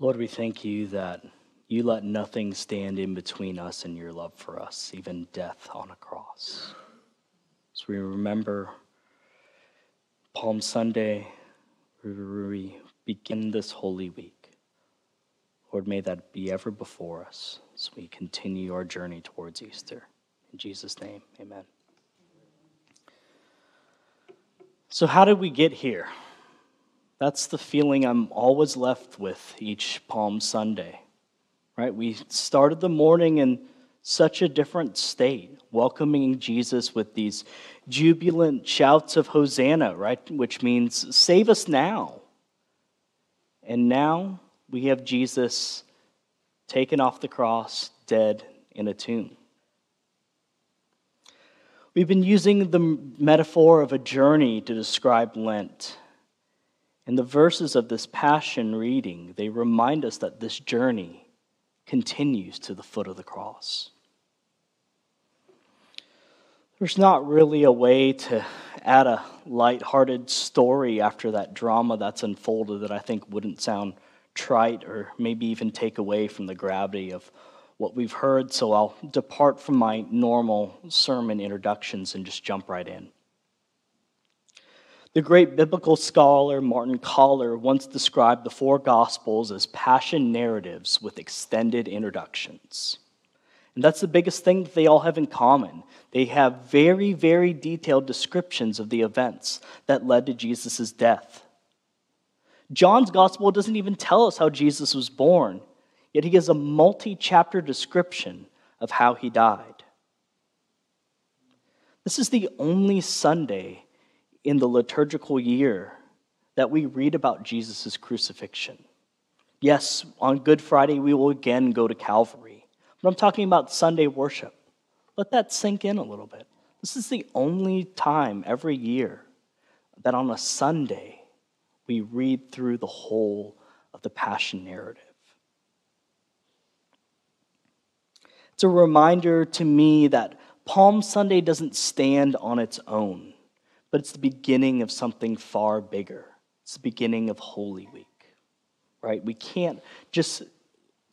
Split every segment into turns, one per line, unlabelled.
Lord, we thank you that you let nothing stand in between us and your love for us, even death on a cross. So we remember Palm Sunday, we begin this holy week. Lord, may that be ever before us as we continue our journey towards Easter. In Jesus' name, amen. So, how did we get here? That's the feeling I'm always left with each Palm Sunday, right? We started the morning in such a different state, welcoming Jesus with these jubilant shouts of Hosanna, right? Which means, save us now. And now we have Jesus taken off the cross, dead in a tomb. We've been using the metaphor of a journey to describe Lent. And the verses of this passion reading, they remind us that this journey continues to the foot of the cross. There's not really a way to add a light-hearted story after that drama that's unfolded that I think wouldn't sound trite or maybe even take away from the gravity of what we've heard, so I'll depart from my normal sermon introductions and just jump right in. The great biblical scholar Martin Kähler once described the four Gospels as passion narratives with extended introductions. And that's the biggest thing that they all have in common. They have very, very detailed descriptions of the events that led to Jesus' death. John's Gospel doesn't even tell us how Jesus was born, yet he gives a multi chapter description of how he died. This is the only Sunday in the liturgical year that we read about Jesus' crucifixion. Yes, on Good Friday, we will again go to Calvary, but I'm talking about Sunday worship. Let that sink in a little bit. This is the only time every year that on a Sunday we read through the whole of the Passion narrative. It's a reminder to me that Palm Sunday doesn't stand on its own but it's the beginning of something far bigger. It's the beginning of Holy Week, right? We can't just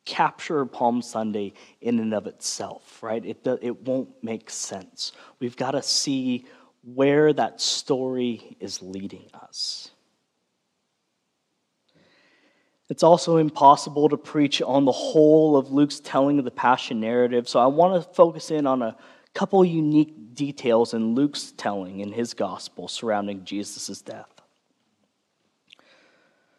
capture Palm Sunday in and of itself, right? It, it won't make sense. We've got to see where that story is leading us. It's also impossible to preach on the whole of Luke's telling of the Passion narrative, so I want to focus in on a couple unique details in Luke's telling in his gospel surrounding Jesus' death.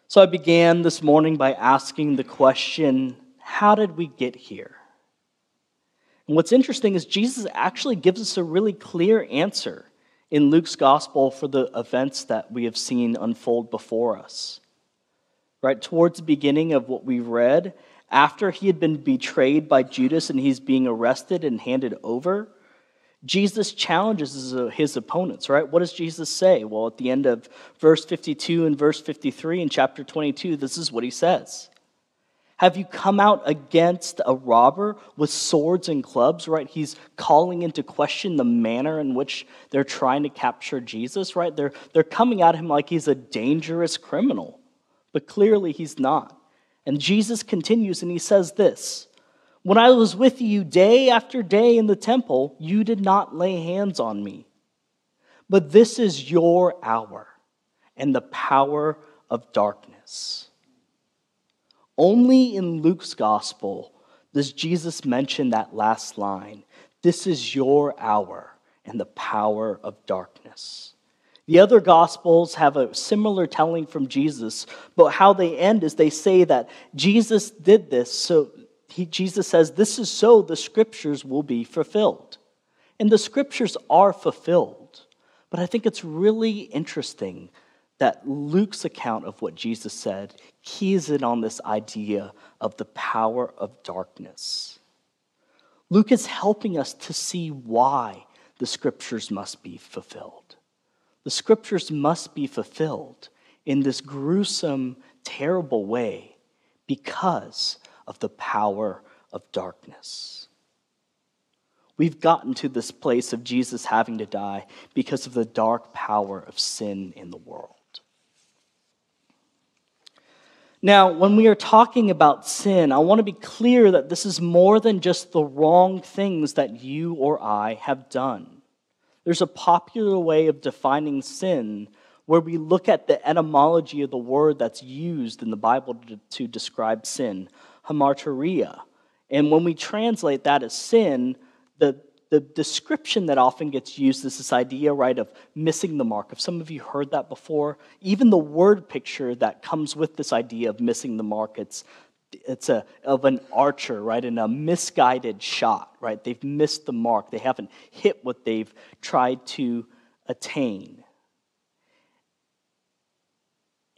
So I began this morning by asking the question how did we get here? And what's interesting is Jesus actually gives us a really clear answer in Luke's gospel for the events that we have seen unfold before us. Right towards the beginning of what we read, after he had been betrayed by Judas and he's being arrested and handed over, Jesus challenges uh, his opponents, right? What does Jesus say? Well, at the end of verse 52 and verse 53 in chapter 22, this is what he says Have you come out against a robber with swords and clubs, right? He's calling into question the manner in which they're trying to capture Jesus, right? They're, they're coming at him like he's a dangerous criminal, but clearly he's not. And Jesus continues and he says this when I was with you day after day in the temple, you did not lay hands on me. But this is your hour and the power of darkness. Only in Luke's gospel does Jesus mention that last line This is your hour and the power of darkness. The other gospels have a similar telling from Jesus, but how they end is they say that Jesus did this so he, Jesus says, This is so the scriptures will be fulfilled. And the scriptures are fulfilled. But I think it's really interesting that Luke's account of what Jesus said keys in on this idea of the power of darkness. Luke is helping us to see why the scriptures must be fulfilled. The scriptures must be fulfilled in this gruesome, terrible way because of the power of darkness. We've gotten to this place of Jesus having to die because of the dark power of sin in the world. Now, when we are talking about sin, I want to be clear that this is more than just the wrong things that you or I have done. There's a popular way of defining sin where we look at the etymology of the word that's used in the Bible to, describe sin, hamartia. And when we translate that as sin, the, the description that often gets used is this idea, right, of missing the mark. Have some of you heard that before? Even the word picture that comes with this idea of missing the mark, it's, it's a, of an archer, right, in a misguided shot, right? They've missed the mark. They haven't hit what they've tried to attain.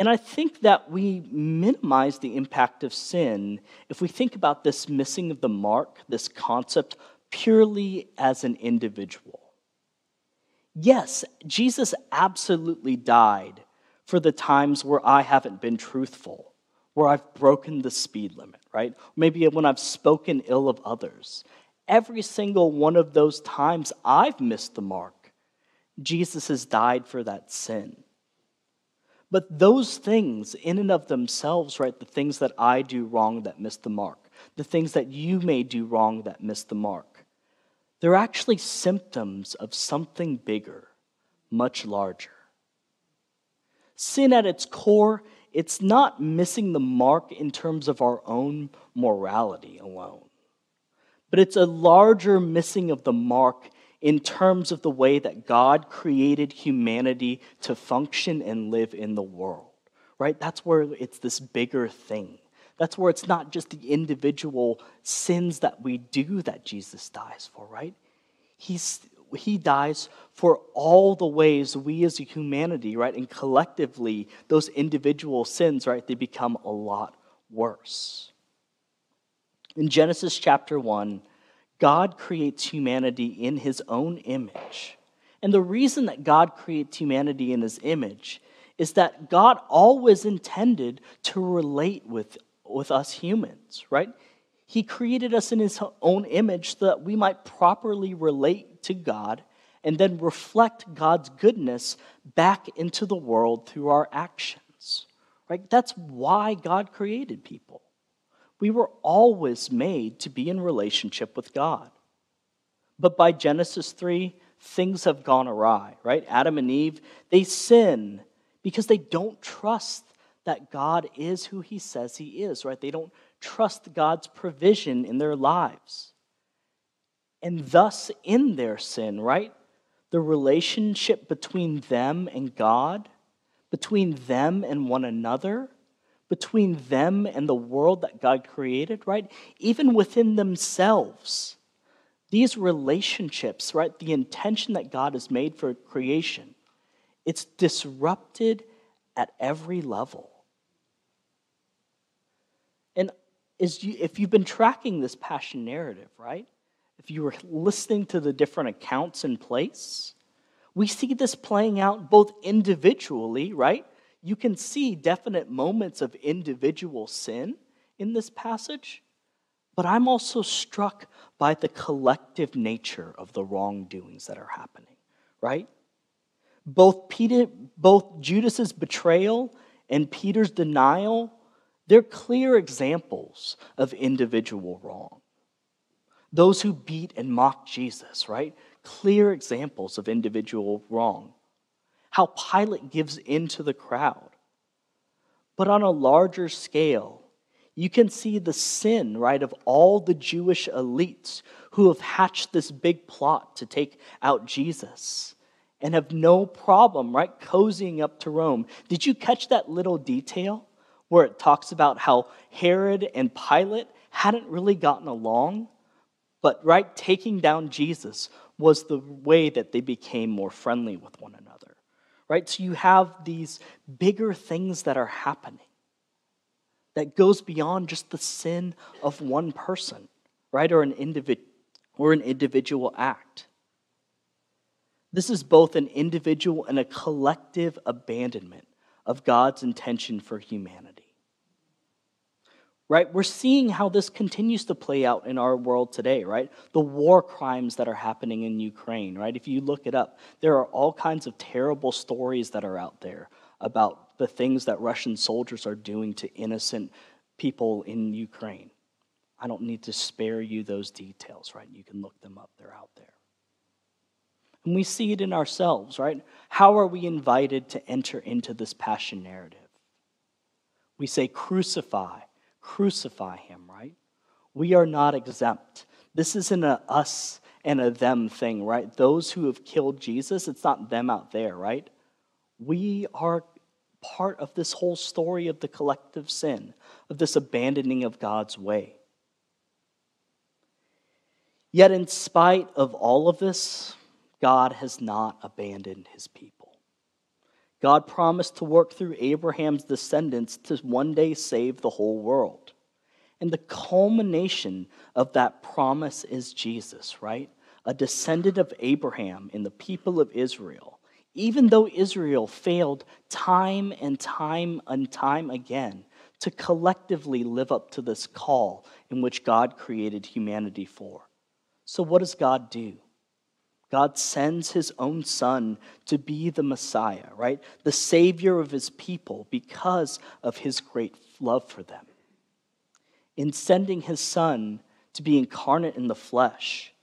And I think that we minimize the impact of sin if we think about this missing of the mark, this concept purely as an individual. Yes, Jesus absolutely died for the times where I haven't been truthful, where I've broken the speed limit, right? Maybe when I've spoken ill of others. Every single one of those times I've missed the mark, Jesus has died for that sin. But those things, in and of themselves, right, the things that I do wrong that miss the mark, the things that you may do wrong that miss the mark, they're actually symptoms of something bigger, much larger. Sin at its core, it's not missing the mark in terms of our own morality alone, but it's a larger missing of the mark in terms of the way that God created humanity to function and live in the world, right? That's where it's this bigger thing. That's where it's not just the individual sins that we do that Jesus dies for, right? He's, he dies for all the ways we as a humanity, right, and collectively, those individual sins, right, they become a lot worse. In Genesis chapter 1, God creates humanity in his own image. And the reason that God creates humanity in his image is that God always intended to relate with with us humans, right? He created us in his own image so that we might properly relate to God and then reflect God's goodness back into the world through our actions. Right? That's why God created people. We were always made to be in relationship with God. But by Genesis 3, things have gone awry, right? Adam and Eve, they sin because they don't trust that God is who he says he is, right? They don't trust God's provision in their lives. And thus, in their sin, right? The relationship between them and God, between them and one another, between them and the world that God created, right? Even within themselves. These relationships, right? The intention that God has made for creation, it's disrupted at every level. And is you, if you've been tracking this passion narrative, right? If you were listening to the different accounts in place, we see this playing out both individually, right? You can see definite moments of individual sin in this passage, but I'm also struck by the collective nature of the wrongdoings that are happening, right? Both Peter, both Judas's betrayal and Peter's denial they're clear examples of individual wrong. Those who beat and mock Jesus, right? Clear examples of individual wrong. How Pilate gives in to the crowd. But on a larger scale, you can see the sin, right, of all the Jewish elites who have hatched this big plot to take out Jesus and have no problem, right, cozying up to Rome. Did you catch that little detail? where it talks about how Herod and Pilate hadn't really gotten along, but right, taking down Jesus was the way that they became more friendly with. Right? So you have these bigger things that are happening that goes beyond just the sin of one person, right? Or an individual or an individual act. This is both an individual and a collective abandonment of God's intention for humanity right? We're seeing how this continues to play out in our world today, right? The war crimes that are happening in Ukraine, right? If you look it up, there are all kinds of terrible stories that are out there about the things that Russian soldiers are doing to innocent people in Ukraine. I don't need to spare you those details, right? You can look them up, they're out there. And we see it in ourselves, right? How are we invited to enter into this passion narrative? We say, crucify, crucify him, right? We are not exempt. This isn't a us and a them thing, right? Those who have killed Jesus, it's not them out there, right? We are part of this whole story of the collective sin, of this abandoning of God's way. Yet, in spite of all of this, God has not abandoned his people. God promised to work through Abraham's descendants to one day save the whole world. And the culmination of that promise is Jesus, right? A descendant of Abraham in the people of Israel. Even though Israel failed time and time and time again to collectively live up to this call in which God created humanity for. So, what does God do? God sends his own son to be the Messiah, right? The savior of his people because of his great love for them. In sending his son to be incarnate in the flesh,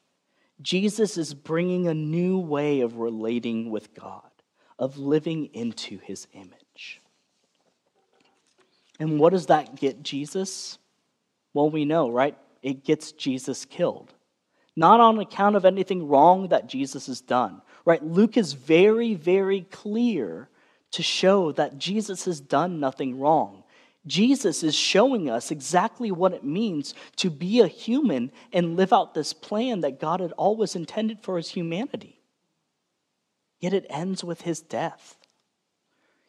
Jesus is bringing a new way of relating with God, of living into his image. And what does that get Jesus? Well, we know, right? It gets Jesus killed not on account of anything wrong that Jesus has done. Right? Luke is very, very clear to show that Jesus has done nothing wrong. Jesus is showing us exactly what it means to be a human and live out this plan that God had always intended for his humanity. Yet it ends with his death.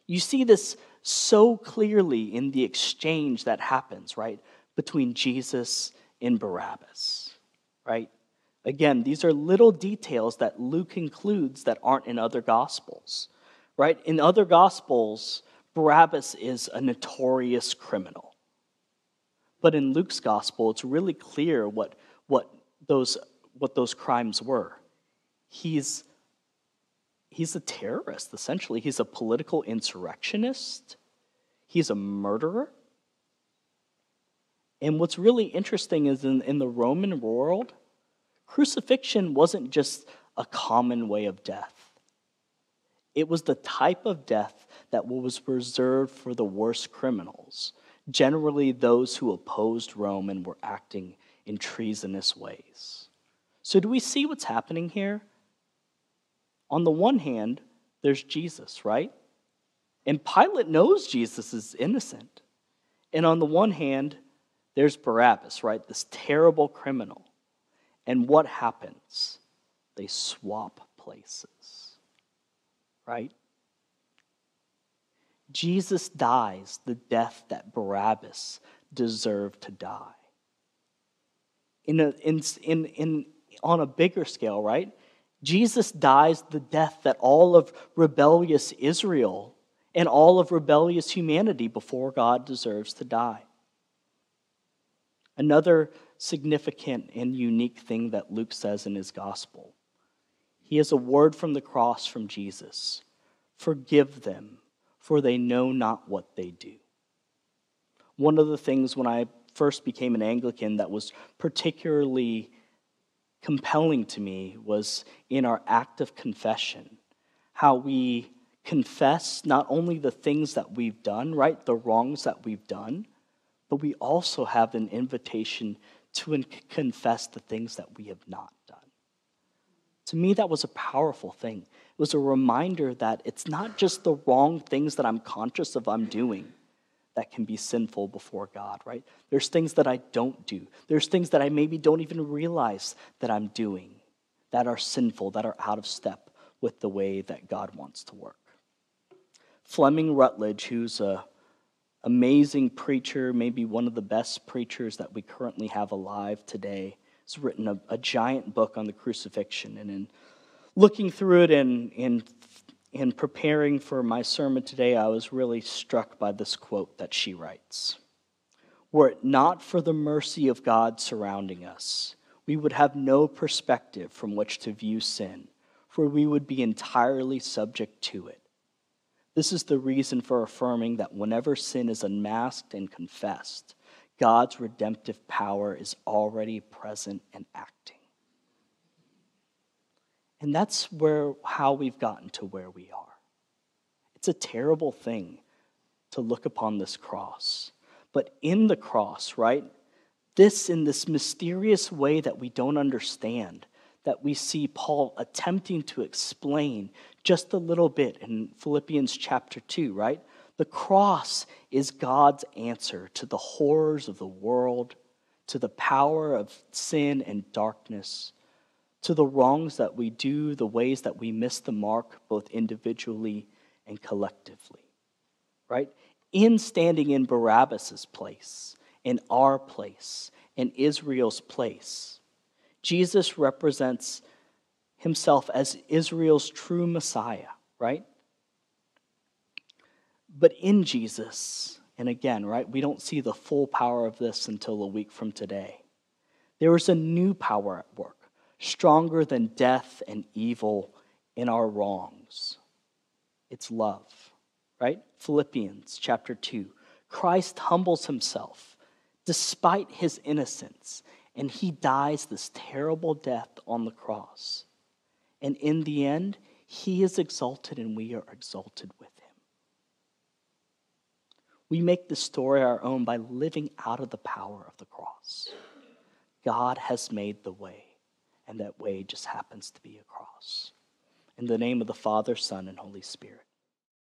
You see this so clearly in the exchange that happens, right, between Jesus and Barabbas, right? Again, these are little details that Luke includes that aren't in other gospels, right? In other gospels, Barabbas is a notorious criminal. But in Luke's gospel, it's really clear what, what, those, what those crimes were. He's, he's a terrorist, essentially. He's a political insurrectionist, he's a murderer. And what's really interesting is in, in the Roman world, Crucifixion wasn't just a common way of death, it was the type of death that was reserved for the worst criminals, generally those who opposed Rome and were acting in treasonous ways. So, do we see what's happening here? On the one hand, there's Jesus, right? And Pilate knows Jesus is innocent. And on the one hand, there's Barabbas, right? This terrible criminal. And what happens? They swap places, right? Jesus dies the death that Barabbas deserved to die. In a, in, in, in, on a bigger scale, right? Jesus dies the death that all of rebellious Israel and all of rebellious humanity before God deserves to die. Another significant and unique thing that Luke says in his gospel. He has a word from the cross from Jesus Forgive them, for they know not what they do. One of the things when I first became an Anglican that was particularly compelling to me was in our act of confession, how we confess not only the things that we've done, right, the wrongs that we've done, but we also have an invitation to confess the things that we have not done. To me, that was a powerful thing. It was a reminder that it's not just the wrong things that I'm conscious of I'm doing that can be sinful before God, right? There's things that I don't do. There's things that I maybe don't even realize that I'm doing that are sinful, that are out of step with the way that God wants to work. Fleming Rutledge, who's a amazing preacher, maybe one of the best preachers that we currently have alive today, has written a, a giant book on the crucifixion. And in looking through it and in, in preparing for my sermon today, I was really struck by this quote that she writes Were it not for the mercy of God surrounding us, we would have no perspective from which to view sin, for we would be entirely subject to it. This is the reason for affirming that whenever sin is unmasked and confessed, God's redemptive power is already present and acting. And that's where how we've gotten to where we are. It's a terrible thing to look upon this cross. But in the cross, right? This in this mysterious way that we don't understand, that we see Paul attempting to explain just a little bit in Philippians chapter 2, right? The cross is God's answer to the horrors of the world, to the power of sin and darkness, to the wrongs that we do, the ways that we miss the mark, both individually and collectively, right? In standing in Barabbas's place, in our place, in Israel's place, Jesus represents himself as Israel's true Messiah, right? But in Jesus, and again, right, we don't see the full power of this until a week from today. There is a new power at work, stronger than death and evil in our wrongs. It's love, right? Philippians chapter 2. Christ humbles himself despite his innocence, and he dies this terrible death on the cross. And in the end, he is exalted and we are exalted with him. We make the story our own by living out of the power of the cross. God has made the way, and that way just happens to be a cross. In the name of the Father, Son, and Holy Spirit.